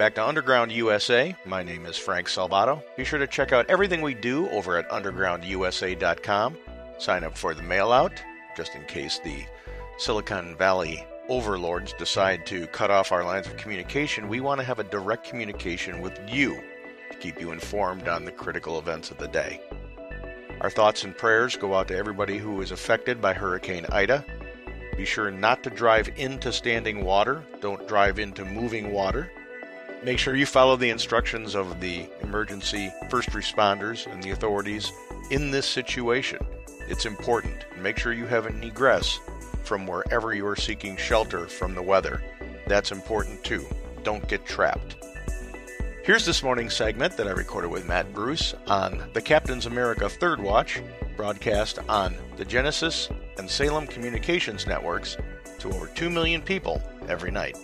Back to Underground USA. My name is Frank Salvato. Be sure to check out everything we do over at undergroundusa.com. Sign up for the mail out, just in case the Silicon Valley overlords decide to cut off our lines of communication. We want to have a direct communication with you to keep you informed on the critical events of the day. Our thoughts and prayers go out to everybody who is affected by Hurricane Ida. Be sure not to drive into standing water. Don't drive into moving water. Make sure you follow the instructions of the emergency first responders and the authorities in this situation. It's important. Make sure you have an egress from wherever you are seeking shelter from the weather. That's important too. Don't get trapped. Here's this morning's segment that I recorded with Matt Bruce on the Captain's America Third Watch, broadcast on the Genesis and Salem Communications networks to over 2 million people every night.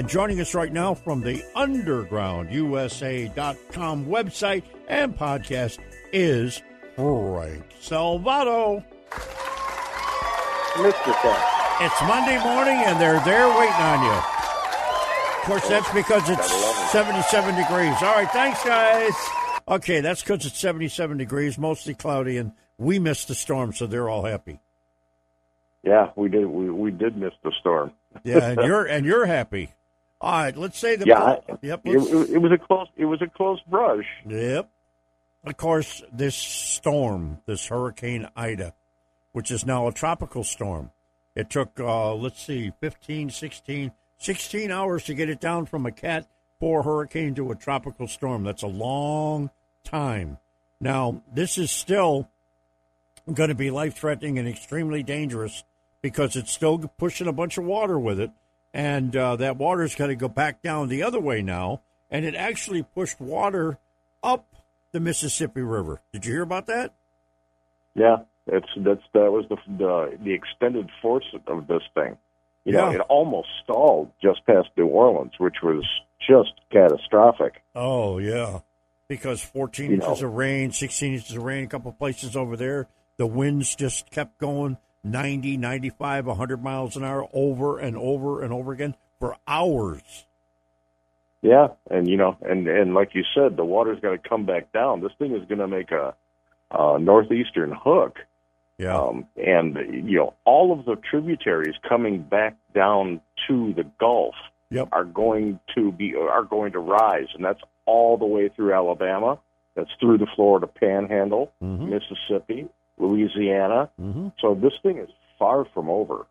And joining us right now from the undergroundusa.com website and podcast is Frank Salvato. Mr. Frank. It's Monday morning and they're there waiting on you. Of course, that's because it's 77 degrees. All right, thanks, guys. Okay, that's because it's 77 degrees, mostly cloudy, and we missed the storm, so they're all happy. Yeah, we did. We, we did miss the storm. Yeah, and you're and you're happy. All right, let's say the Yeah, yep. It, it, it was a close. It was a close brush. Yep. Of course, this storm, this Hurricane Ida, which is now a tropical storm, it took, uh, let's see, 15, 16, 16 hours to get it down from a Cat 4 hurricane to a tropical storm. That's a long time. Now, this is still going to be life threatening and extremely dangerous because it's still pushing a bunch of water with it. And uh, that water's got to go back down the other way now. And it actually pushed water up the Mississippi River. Did you hear about that? Yeah, that's that's that was the the, the extended force of this thing. You know, Yeah. it almost stalled just past New Orleans, which was just catastrophic. Oh, yeah. Because 14 You know. inches of rain, 16 inches of rain, a couple places over there. The winds just kept going 90, 95, 100 miles an hour over and over and over again for hours. Yeah, and you know, and and like you said, the water's got to come back down. This thing is going to make a, a northeastern hook. Yeah. Um, and you know, all of the tributaries coming back down to the Gulf Yep. are going to be are going to rise, and that's all the way through Alabama. That's through the Florida Panhandle, Mhm. Mississippi, Louisiana. hmm So this thing is far from over.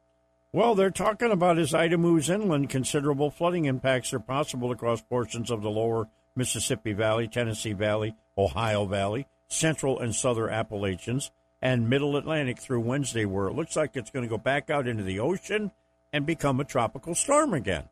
Well, they're talking about as Ida moves inland, considerable flooding impacts are possible across portions of the lower Mississippi Valley, Tennessee Valley, Ohio Valley, central and southern Appalachians, and middle Atlantic through Wednesday, where it looks like it's going to go back out into the ocean and become a tropical storm again.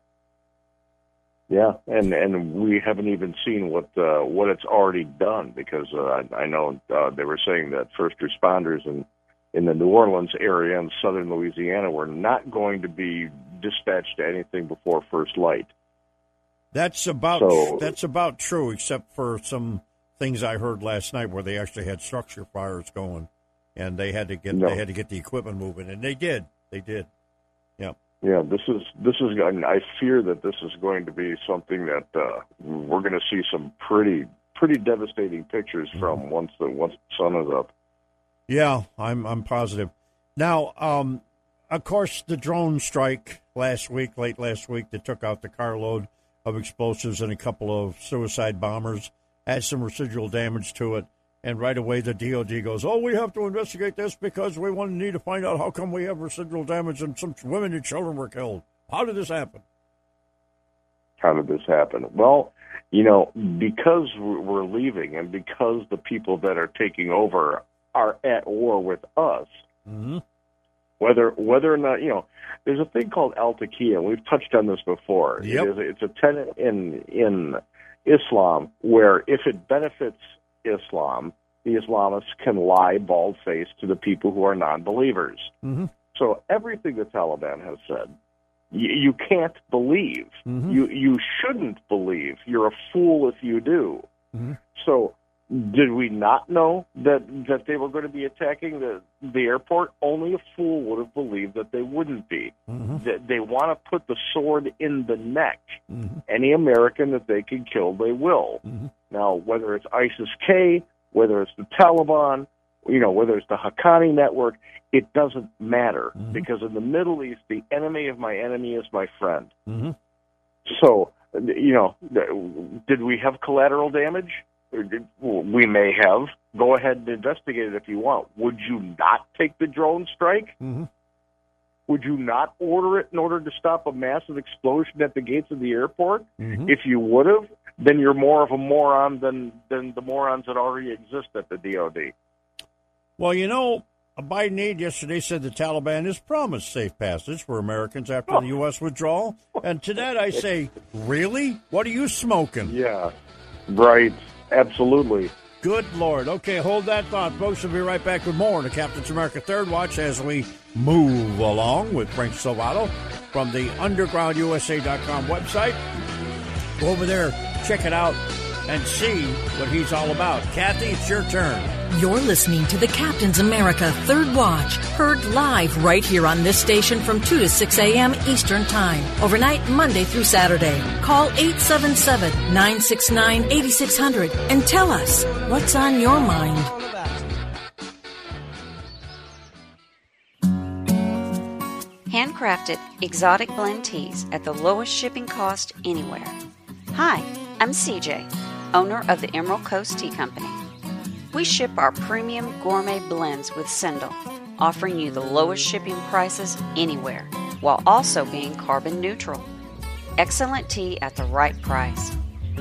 Yeah, and and we haven't even seen what uh, what it's already done because uh, I, I know uh, they were saying that first responders in in the New Orleans area and southern Louisiana were not going to be dispatched to anything before first light. That's about So- that's about true, except for some things I heard last night where they actually had structure fires going, and they had to get No. they had to get the equipment moving, and they did, they did. Yeah. Yeah, this is this is. I, I fear that this is going to be something that uh, we're going to see some pretty pretty devastating pictures from once the once the sun is up. Yeah, I'm I'm positive. Now, um, of course, the drone strike last week, late last week, that took out the carload of explosives and a couple of suicide bombers had some residual damage to it. And right away, the DoD goes, "Oh, we have to investigate this because we want to need to find out how come we have residual damage and some women and children were killed. How did this happen?" How did this happen? Well, you know, because we're leaving and because the people that are taking over are at war with us, Mm-hmm. whether whether or not you know, there's a thing called al and We've touched on this before. Yep. It is, it's a tenet in in Islam where if it benefits Islam, the Islamists can lie bald faced to the people who are non-believers. Mm-hmm. So everything the Taliban has said, you, you can't believe. Mhm. You you shouldn't believe. You're a fool if you do. Mhm. So did we not know that that they were going to be attacking the the airport? Only a fool would have believed that they wouldn't be. Mhm. That they want to put the sword in the neck. Mhm. Any American that they can kill, they will. Mhm. Now, whether it's ISIS K, whether it's the Taliban, you know, whether it's the Haqqani network, it doesn't matter Mhm. because in the Middle East, the enemy of my enemy is my friend. Mhm. So, you know, did we have collateral damage? Or did- well, We may have. Go ahead and investigate it if you want. Would you not take the drone strike? Mhm. Would you not order it in order to stop a massive explosion at the gates of the airport? Mhm. If you would have, then you're more of a moron than than the morons that already exist at the DoD. Well, you know, a Biden aide yesterday said the Taliban has promised safe passage for Americans after Oh. the U.S. withdrawal. And to that I say, really? What are you smoking? Yeah, right. Absolutely. Good Lord. Okay, hold that thought, folks. We'll be right back with more on the Captain's America Third Watch as we move along with Frank Salvato from the UndergroundUSA.com website. Go over there, check it out, and see what he's all about. Kathy, it's your turn. You're listening to the Captain's America Third Watch, heard live right here on this station from 2 to 6 a.m. Eastern Time, overnight Monday through Saturday. Call 877 969 8600 and tell us what's on your mind. Handcrafted exotic blend teas at the lowest shipping cost anywhere. Hi, I'm CJ, owner of the Emerald Coast Tea Company. We ship our premium gourmet blends with Sendle, offering you the lowest shipping prices anywhere while also being carbon neutral. Excellent tea at the right price.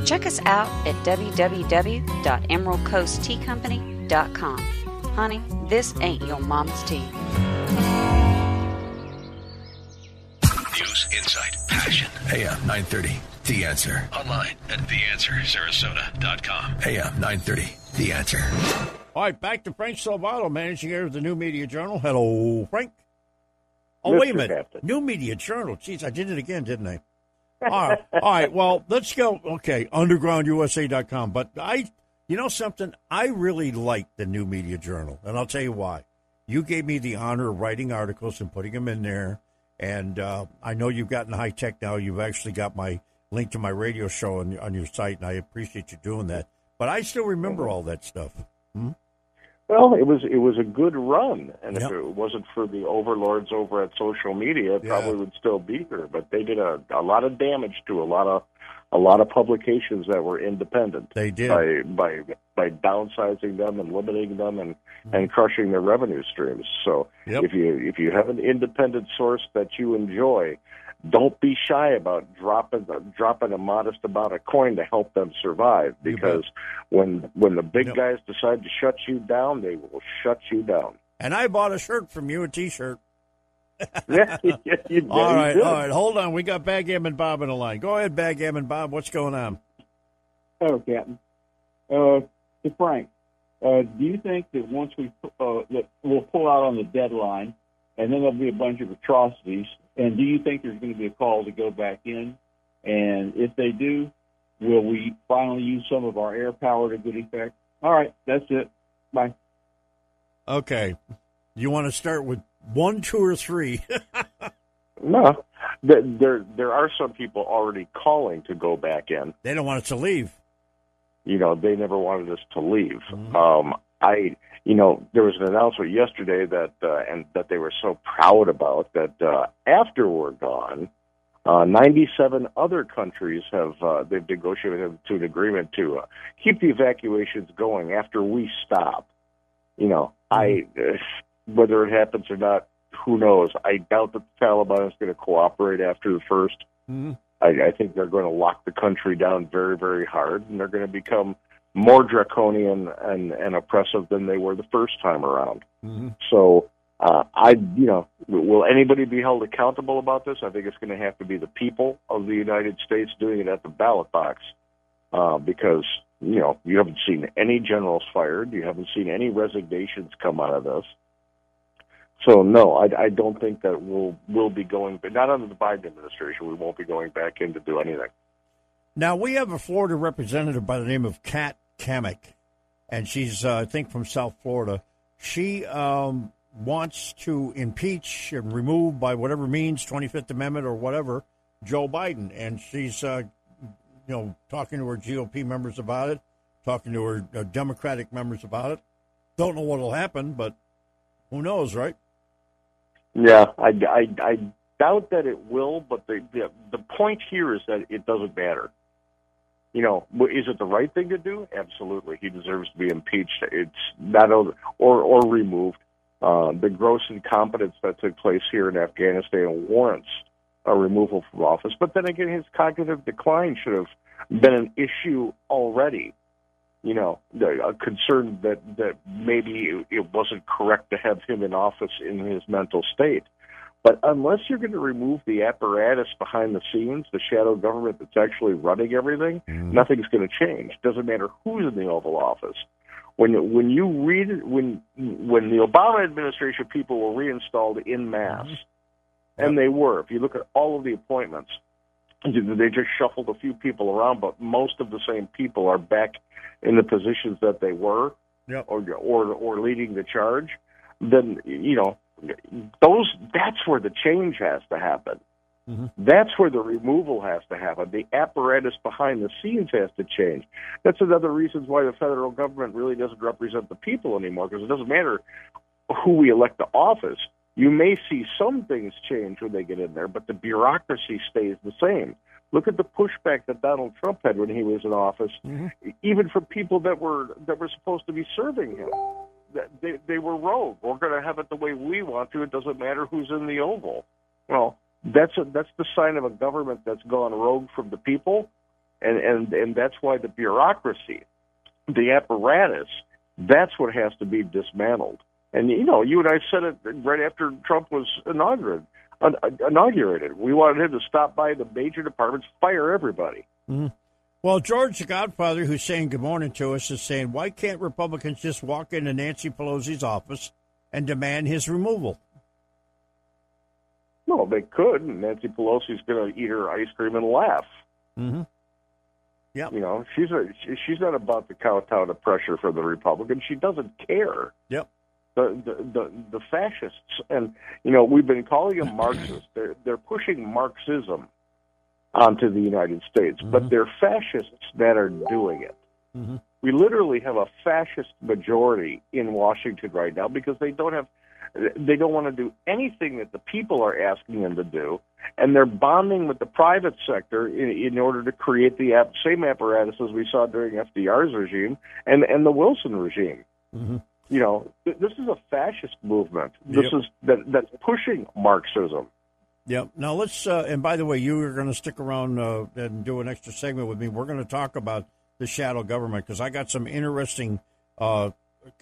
Check us out at www.emeraldcoastteacompany.com. Honey, this ain't your mama's tea. News, insight, passion. AM uh, 930. The answer. Online at theanswersarasota.com. AM 930. The answer. All right, back to Frank Salvato, managing editor of the New Media Journal. Hello, Frank. Oh, Mr. wait a minute. Captain. New Media Journal. Jeez, I did it again, didn't I? All right, all right. Well, let's go. Okay, undergroundusa.com. But I, you know something? I really like the New Media Journal, and I'll tell you why. You gave me the honor of writing articles and putting them in there, and uh, I know you've gotten high tech now. You've actually got my link to my radio show on, on your site, and I appreciate you doing that. But I still remember all that stuff. Hmm? Well, it was it was a good run, and Yep. if it wasn't for the overlords over at social media, it Yeah. probably would still be here. But they did a, a lot of damage to a lot of a lot of publications that were independent They did. by by by downsizing them and limiting them and hmm. and crushing their revenue streams. So Yep. if you if you have an independent source that you enjoy, don't be shy about dropping dropping a modest amount of coin to help them survive. Because when when the big Yep. guys decide to shut you down, they will shut you down. And I bought a shirt from you, a T-shirt. yeah, you, you, All you right, did. all right. Hold on. We got Backgammon Bob in the line. Go ahead, Backgammon Bob. What's going on? Hello, Captain. Uh, to Frank, uh, do you think that once we uh, that we'll pull out on the deadline, and then there'll be a bunch of atrocities, and do you think there's going to be a call to go back in? And if they do, will we finally use some of our air power to good effect? All right, that's it. Bye. Okay. You want to start with one, two, or three? No, there there there are some people already calling to go back in. they don't want us to leave. you know, they never wanted us to leave. Mhm. Um, I, you know, there was an announcement yesterday that, uh, and that they were so proud about that uh, after we're gone, uh, 97 other countries have uh, they've negotiated to an agreement to uh, keep the evacuations going after we stop. You know, I uh, whether it happens or not, who knows? I doubt that the Taliban is going to cooperate after the first. Mhm. I, I think they're going to lock the country down very, very hard, and they're going to become more draconian and, and oppressive than they were the first time around. Mm-hmm. So, uh, I, you know, will anybody be held accountable about this? I think it's going to have to be the people of the United States doing it at the ballot box, uh, because you know you haven't seen any generals fired, you haven't seen any resignations come out of this. So no, I, I don't think that we'll we'll be going, but not under the Biden administration. We won't be going back in to do anything. Now we have a Florida representative by the name of Kat Cammack, and she's uh, I think from South Florida. She um, wants to impeach and remove by whatever means, 25th Amendment or whatever, Joe Biden. And she's, uh, you know, talking to her GOP members about it, talking to her uh, Democratic members about it. Don't know what will happen, but who knows, right? Yeah, I, I, I doubt that it will, but the, the the point here is that it doesn't matter. You know, is it the right thing to do? Absolutely, he deserves to be impeached. It's not or or removed. Uh, the gross incompetence that took place here in Afghanistan warrants a removal from office. But then again, his cognitive decline should have been an issue already. You know, a concern that that maybe it wasn't correct to have him in office in his mental state. But unless you're going to remove the apparatus behind the scenes, the shadow government that's actually running everything, mm. nothing's going to change. Doesn't matter who's in the Oval Office when when you read when when the Obama administration people were reinstalled in mass, mm-hmm. and they were. If you look at all of the appointments, they just shuffled a few people around, but most of the same people are back in the positions that they were, yep. or or or leading the charge. Then you know those that's where the change has to happen. Mm-hmm. That's where the removal has to happen. The apparatus behind the scenes has to change. That's another reason why the federal government really doesn't represent the people anymore, because it doesn't matter who we elect to office. You may see some things change when they get in there, but the bureaucracy stays the same. Look at the pushback that Donald Trump had when he was in office, mm-hmm. even from people that were that were supposed to be serving him. They, they were rogue. We're going to have it the way we want to. It doesn't matter who's in the Oval. Well, that's a, that's the sign of a government that's gone rogue from the people, and and and that's why the bureaucracy, the apparatus, that's what has to be dismantled. And you know, you and I said it right after Trump was inaugurated. Inaugurated, we wanted him to stop by the major departments, fire everybody. Mm-hmm. Well, George, the Godfather, who's saying good morning to us, is saying, why can't Republicans just walk into Nancy Pelosi's office and demand his removal? No, they could. And Nancy Pelosi's going to eat her ice cream and laugh. Mm-hmm. Yeah. You know, she's a, she's not about to kowtow to pressure for the Republicans. She doesn't care. Yep. The, the the the fascists and you know we've been calling them Marxists. They're they're pushing Marxism onto the United States, mm-hmm. but they're fascists that are doing it. Mm-hmm. We literally have a fascist majority in Washington right now because they don't have they don't want to do anything that the people are asking them to do, and they're bonding with the private sector in, in order to create the ap- same apparatus as we saw during FDR's regime and and the Wilson regime. Mm-hmm. You know, th- this is a fascist movement. This yep. is that that's pushing Marxism. Yep. Now let's. Uh, and by the way, you are going to stick around uh, and do an extra segment with me. We're going to talk about the shadow government because I got some interesting uh,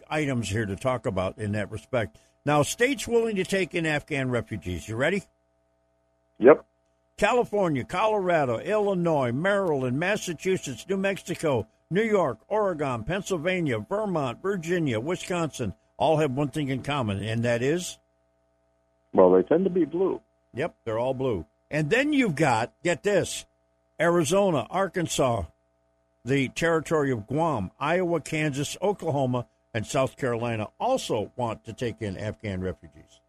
items here to talk about in that respect. Now, states willing to take in Afghan refugees. You ready? Yep. California, Colorado, Illinois, Maryland, Massachusetts, New Mexico, New York, Oregon, Pennsylvania, Vermont, Virginia, Wisconsin all have one thing in common, and that is? Well, they tend to be blue. Yep, they're all blue. And then you've got, get this, Arizona, Arkansas, the territory of Guam, Iowa, Kansas, Oklahoma, and South Carolina also want to take in Afghan refugees.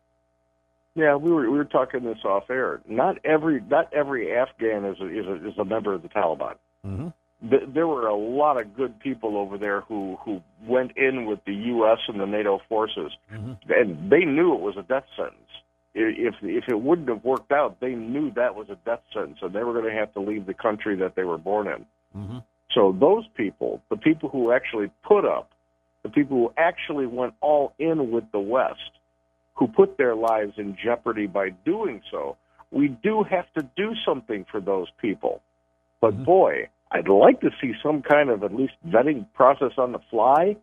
Yeah, we were we were talking this off air. Not every not every Afghan is a, is a, is a member of the Taliban. Mm-hmm. there were a lot of good people over there who who went in with the U.S. and the NATO forces, mm-hmm. and they knew it was a death sentence. If if it wouldn't have worked out, they knew that was a death sentence, and they were going to have to leave the country that they were born in. Mm-hmm. So those people, the people who actually put up the people who actually went all in with the West, who put their lives in jeopardy by doing so, we do have to do something for those people. But boy, I'd like to see some kind of at least vetting process on the fly.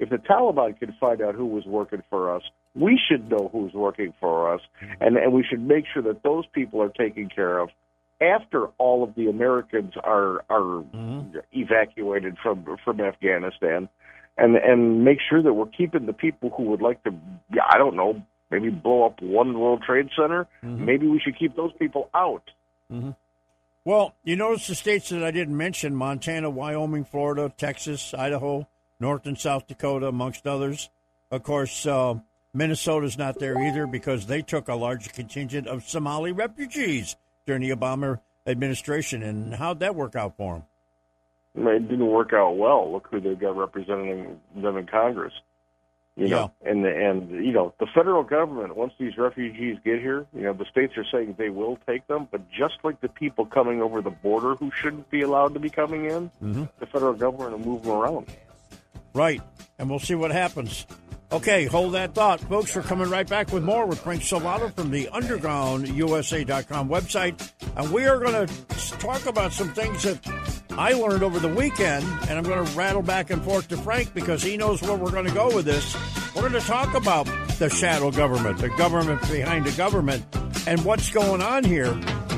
If the Taliban could find out who was working for us, we should know who's working for us, and, and we should make sure that those people are taken care of after all of the Americans are are mm-hmm. evacuated from from Afghanistan, and and make sure that we're keeping the people who would like to, yeah, I don't know, maybe blow up one World Trade Center. Mm-hmm. Maybe we should keep those people out. Mm-hmm. Well, you notice the states that I didn't mention Montana, Wyoming, Florida, Texas, Idaho, North and South Dakota, amongst others. Of course, uh, Minnesota's not there either because they took a large contingent of Somali refugees during the Obama administration. And how'd that work out for them? It didn't work out well. Look who they've got representing them in Congress. You know, and and you know the federal government. Once these refugees get here, you know the states are saying they will take them, but just like the people coming over the border who shouldn't be allowed to be coming in, mm-hmm. the federal government will move them around. Right. And we'll see what happens. Okay, hold that thought. Folks, we're coming right back with more with Frank Salvato from the undergroundusa.com website. And we are going to talk about some things that I learned over the weekend. And I'm going to rattle back and forth to Frank because he knows where we're going to go with this. We're going to talk about the shadow government, the government behind the government, and what's going on here.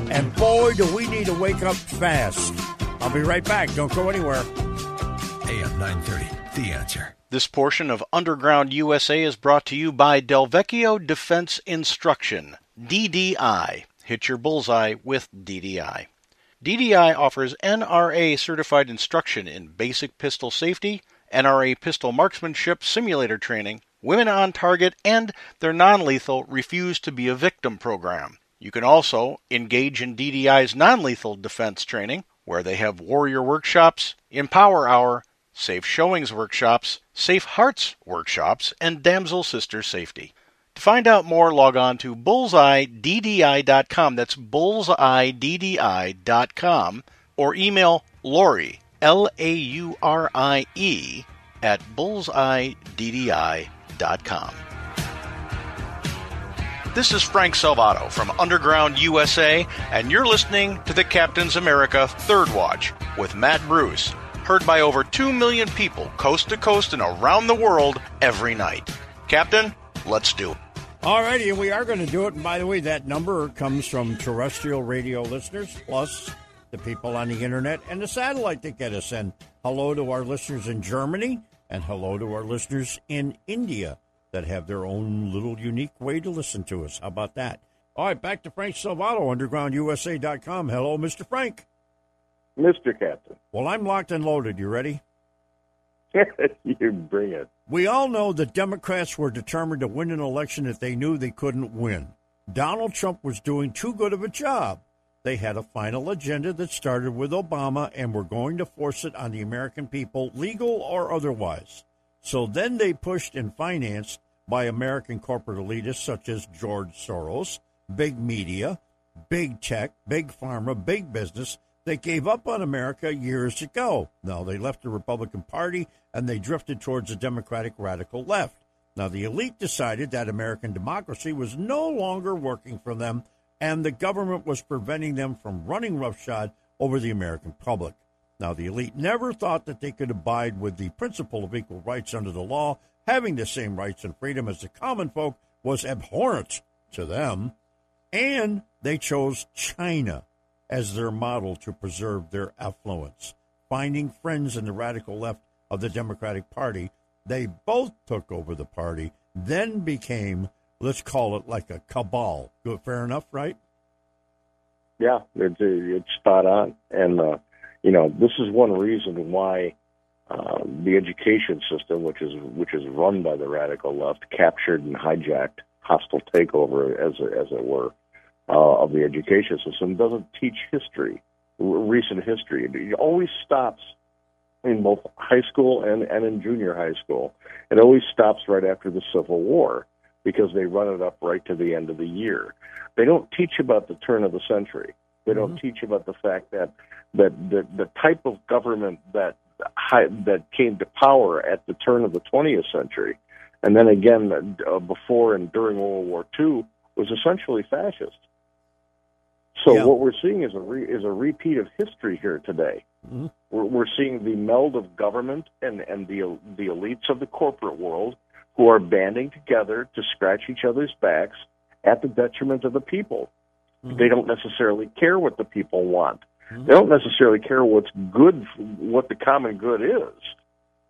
And boy, do we need to wake up fast. I'll be right back. Don't go anywhere. AM 930, The Answer. This portion of Underground USA is brought to you by Delvecchio Defense Instruction, DDI. Hit your bullseye with DDI. DDI offers NRA certified instruction in basic pistol safety, NRA pistol marksmanship simulator training, women on target, and their non lethal Refuse to Be a Victim program. You can also engage in DDI's non lethal defense training, where they have warrior workshops, Empower Hour, Safe Showings workshops, Safe Hearts workshops, and Damsel Sister Safety. To find out more, log on to bullseyeddi.com. That's bullseyeddi.com. Or email Lori, L A U R I E, at bullseyeddi.com. This is Frank Salvato from Underground USA, and you're listening to the Captain's America Third Watch with Matt Bruce, heard by over 2 million people coast to coast and around the world every night. Captain, let's do it. All righty, and we are going to do it. And by the way, that number comes from terrestrial radio listeners, plus the people on the internet and the satellite that get us. And hello to our listeners in Germany, and hello to our listeners in India that have their own little unique way to listen to us. How about that? All right, back to Frank Salvato, undergroundusa.com. Hello, Mr. Frank. Mr. Captain. Well, I'm locked and loaded. You ready? you bring it. We all know that Democrats were determined to win an election if they knew they couldn't win. Donald Trump was doing too good of a job. They had a final agenda that started with Obama and were going to force it on the American people, legal or otherwise. So then they pushed and financed by American corporate elitists such as George Soros, big media, big tech, big pharma, big business they gave up on America years ago. Now they left the Republican Party and they drifted towards the Democratic radical left. Now the elite decided that American democracy was no longer working for them and the government was preventing them from running roughshod over the American public. Now the elite never thought that they could abide with the principle of equal rights under the law. Having the same rights and freedom as the common folk was abhorrent to them, and they chose China as their model to preserve their affluence. Finding friends in the radical left of the Democratic Party, they both took over the party, then became, let's call it like a cabal. Good, fair enough, right? Yeah, it's, it's spot on. And, uh, you know, this is one reason why uh, the education system, which is which is run by the radical left, captured and hijacked, hostile takeover, as as it were, uh, of the education system, doesn't teach history, recent history. It always stops in both high school and and in junior high school. It always stops right after the Civil War because they run it up right to the end of the year. They don't teach about the turn of the century. They don't teach about the fact that that the, the type of government that that came to power at the turn of the 20th century, and then again uh, before and during World War II, was essentially fascist. So Yeah. what we're seeing is a re, is a repeat of history here today. Mhm. We're, we're seeing the meld of government and and the the elites of the corporate world who are banding together to scratch each other's backs at the detriment of the people. They don't necessarily care what the people want. They don't necessarily care what's good, what the common good is.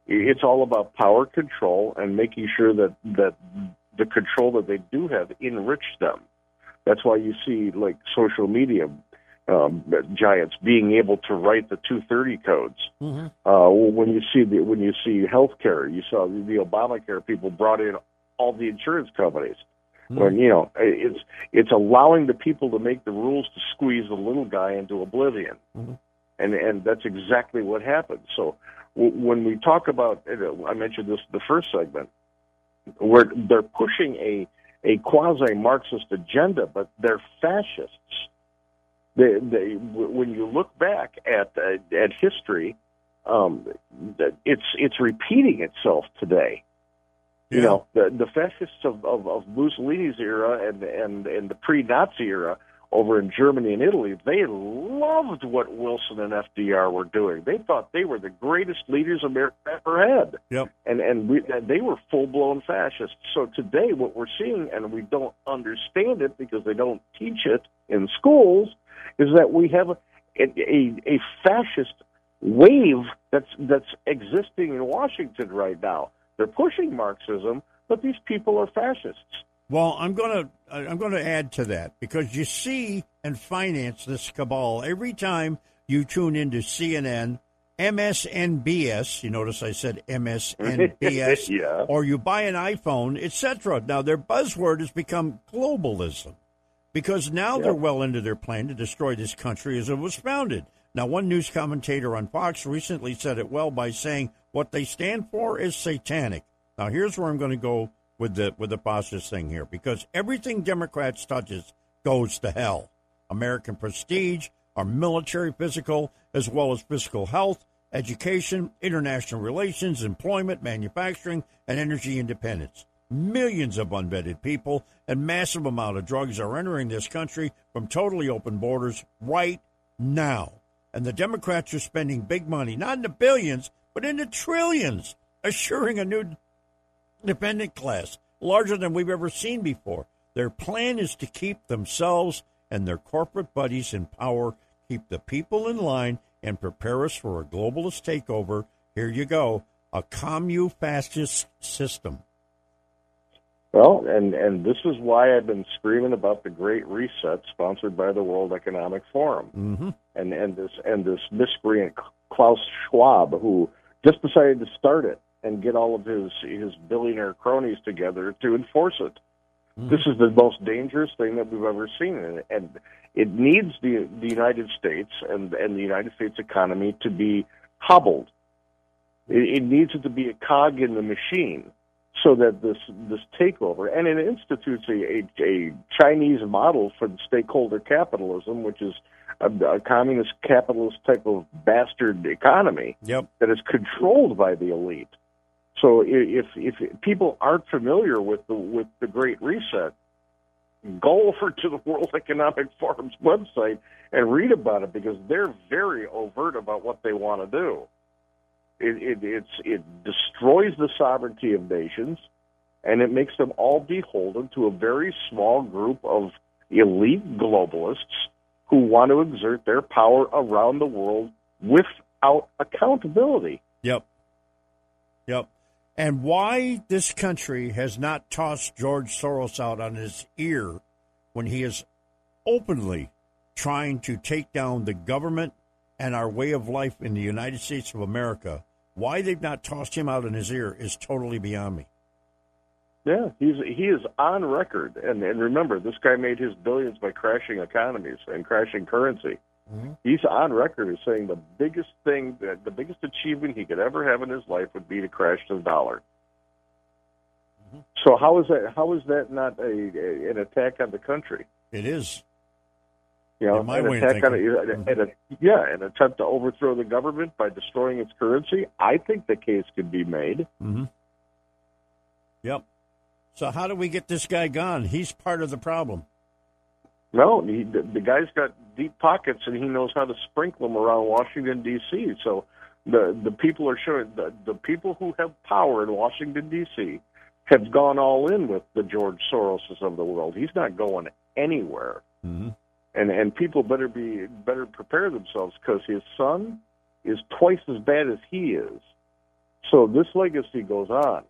It's all about power control and making sure that that the control that they do have enrich them. That's why you see like social media um, giants being able to write the 230 codes. Uh, when you see the when you see healthcare, you saw the Obamacare people brought in all the insurance companies. When you know it's it's allowing the people to make the rules to squeeze the little guy into oblivion, and and that's exactly what happened. So w- when we talk about, uh, I mentioned this the first segment, where they're pushing a a quasi Marxist agenda, but they're fascists. They, they, when you look back at uh, at history, um, it's it's repeating itself today. You know, the the fascists of, of, of Mussolini's era and and and the pre-Nazi era over in Germany and Italy, they loved what Wilson and FDR were doing. They thought they were the greatest leaders America ever had Yep. and and, we, and they were full blown fascists. So today, what we're seeing, and we don't understand it because they don't teach it in schools, is that we have a a, a fascist wave that's that's existing in Washington right now. They're pushing Marxism, but these people are fascists. Well, I'm going to I'm going to add to that because you see and finance this cabal every time you tune into CNN, MSNBS. You notice I said MSNBS, Yeah. or you buy an iPhone, etc. Now their buzzword has become globalism because now they're well into their plan to destroy this country as it was founded. Now, one news commentator on Fox recently said it well by saying what they stand for is satanic. Now, here's where I'm going to go with the with the fascist thing here because everything Democrats touches goes to hell. American prestige, our military, physical, as well as physical health, education, international relations, employment, manufacturing, and energy independence. Millions of unvetted people and massive amount of drugs are entering this country from totally open borders right now. And the Democrats are spending big money, not in the billions, but in the trillions, assuring a new dependent class larger than we've ever seen before. Their plan is to keep themselves and their corporate buddies in power, keep the people in line, and prepare us for a globalist takeover. Here you go a commu fascist system. Well, and and this is why I've been screaming about the Great Reset, sponsored by the World Economic Forum, Mm-hmm. and and this and this miscreant Klaus Schwab, who just decided to start it and get all of his his billionaire cronies together to enforce it. Hmm. This is the most dangerous thing that we've ever seen, and, and it needs the the United States and and the United States economy to be hobbled. It, it needs it to be a cog in the machine, so that this this takeover and it institutes a, a, a Chinese model for the stakeholder capitalism, which is a, a communist capitalist type of bastard economy Yep. that is controlled by the elite. So if if people aren't familiar with the with the Great Reset, go over to the World Economic Forum's website and read about it because they're very overt about what they want to do. It it it destroys the sovereignty of nations, and it makes them all beholden to a very small group of elite globalists who want to exert their power around the world without accountability. Yep. Yep. And why this country has not tossed George Soros out on his ear when he is openly trying to take down the government and our way of life in the United States of America, why they've not tossed him out in his ear is totally beyond me. Yeah, he's he is on record, and and remember, this guy made his billions by crashing economies and crashing currency. He's on record as saying the biggest thing, that the biggest achievement he could ever have in his life would be to crash the dollar. So how is that? How is that not a, a an attack on the country? It is. You know, In my an way of attack on it, and a, yeah, an attempt to overthrow the government by destroying its currency. I think the case could be made. Mm-hmm. Yep. So how do we get this guy gone? He's part of the problem. No, he, the, the guy's got deep pockets and he knows how to sprinkle them around Washington D.C. So the the people are showing the the people who have power in Washington D.C. have gone all in with the George Soroses of the world. He's not going anywhere, Mm-hmm. and and people better be better prepare themselves because his son is twice as bad as he is. So this legacy goes on,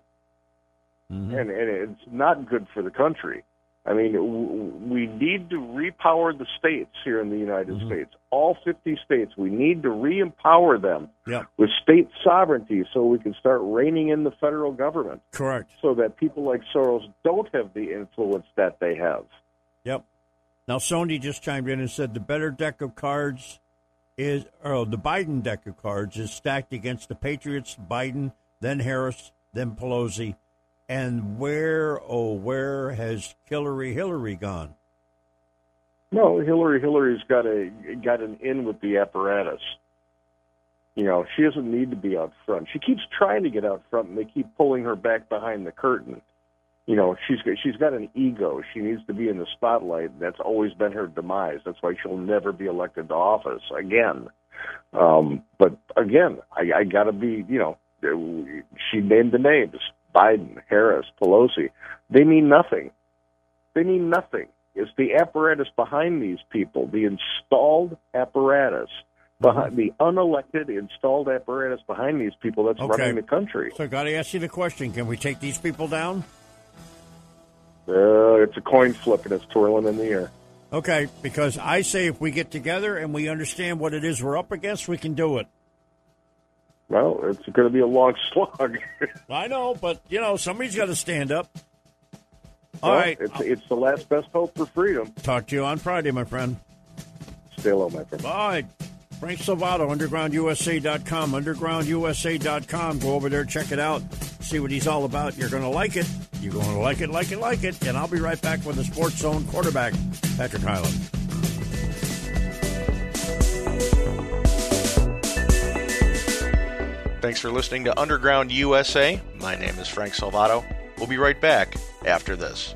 Mm-hmm. and and it's not good for the country. I mean, w- we need to repower the states here in the United Mhm. States. All 50 states, we need to re-empower them Yeah. with state sovereignty so we can start reining in the federal government Correct. so that people like Soros don't have the influence that they have. Yep. Now, Sony just chimed in and said the better deck of cards is, or the Biden deck of cards is stacked against the Patriots, Biden, then Harris, then Pelosi. And where, oh, where has Hillary Hillary gone? No, Hillary Hillary's got a got an in with the apparatus. You know, she doesn't need to be out front. She keeps trying to get out front, and they keep pulling her back behind the curtain. You know, she's got, she's got an ego. She needs to be in the spotlight. That's always been her demise. That's why she'll never be elected to office again. Um, but again, I, I got to be. You know, she named the names: Biden, Harris, Pelosi. They mean nothing. They mean nothing. It's the apparatus behind these people, the installed apparatus, behind the unelected installed apparatus behind these people that's Okay. running the country. So I got to ask you the question can we take these people down? Uh, it's a coin flip and it's twirling in the air. Okay, because I say if we get together and we understand what it is we're up against, we can do it. Well, it's going to be a long slog. I know, but, you know, somebody's got to stand up. All Well, right. it's it's the last best hope for freedom. Talk to you on Friday, my friend. Stay low, my friend. All right. Frank Salvato, undergroundusa.com, undergroundusa.com. Go over there, check it out, see what he's all about. You're going to like it. You're going to like it, like it, like it. And I'll be right back with the Sports Zone quarterback, Patrick Highland. Thanks for listening to Underground USA. My name is Frank Salvato. We'll be right back after this.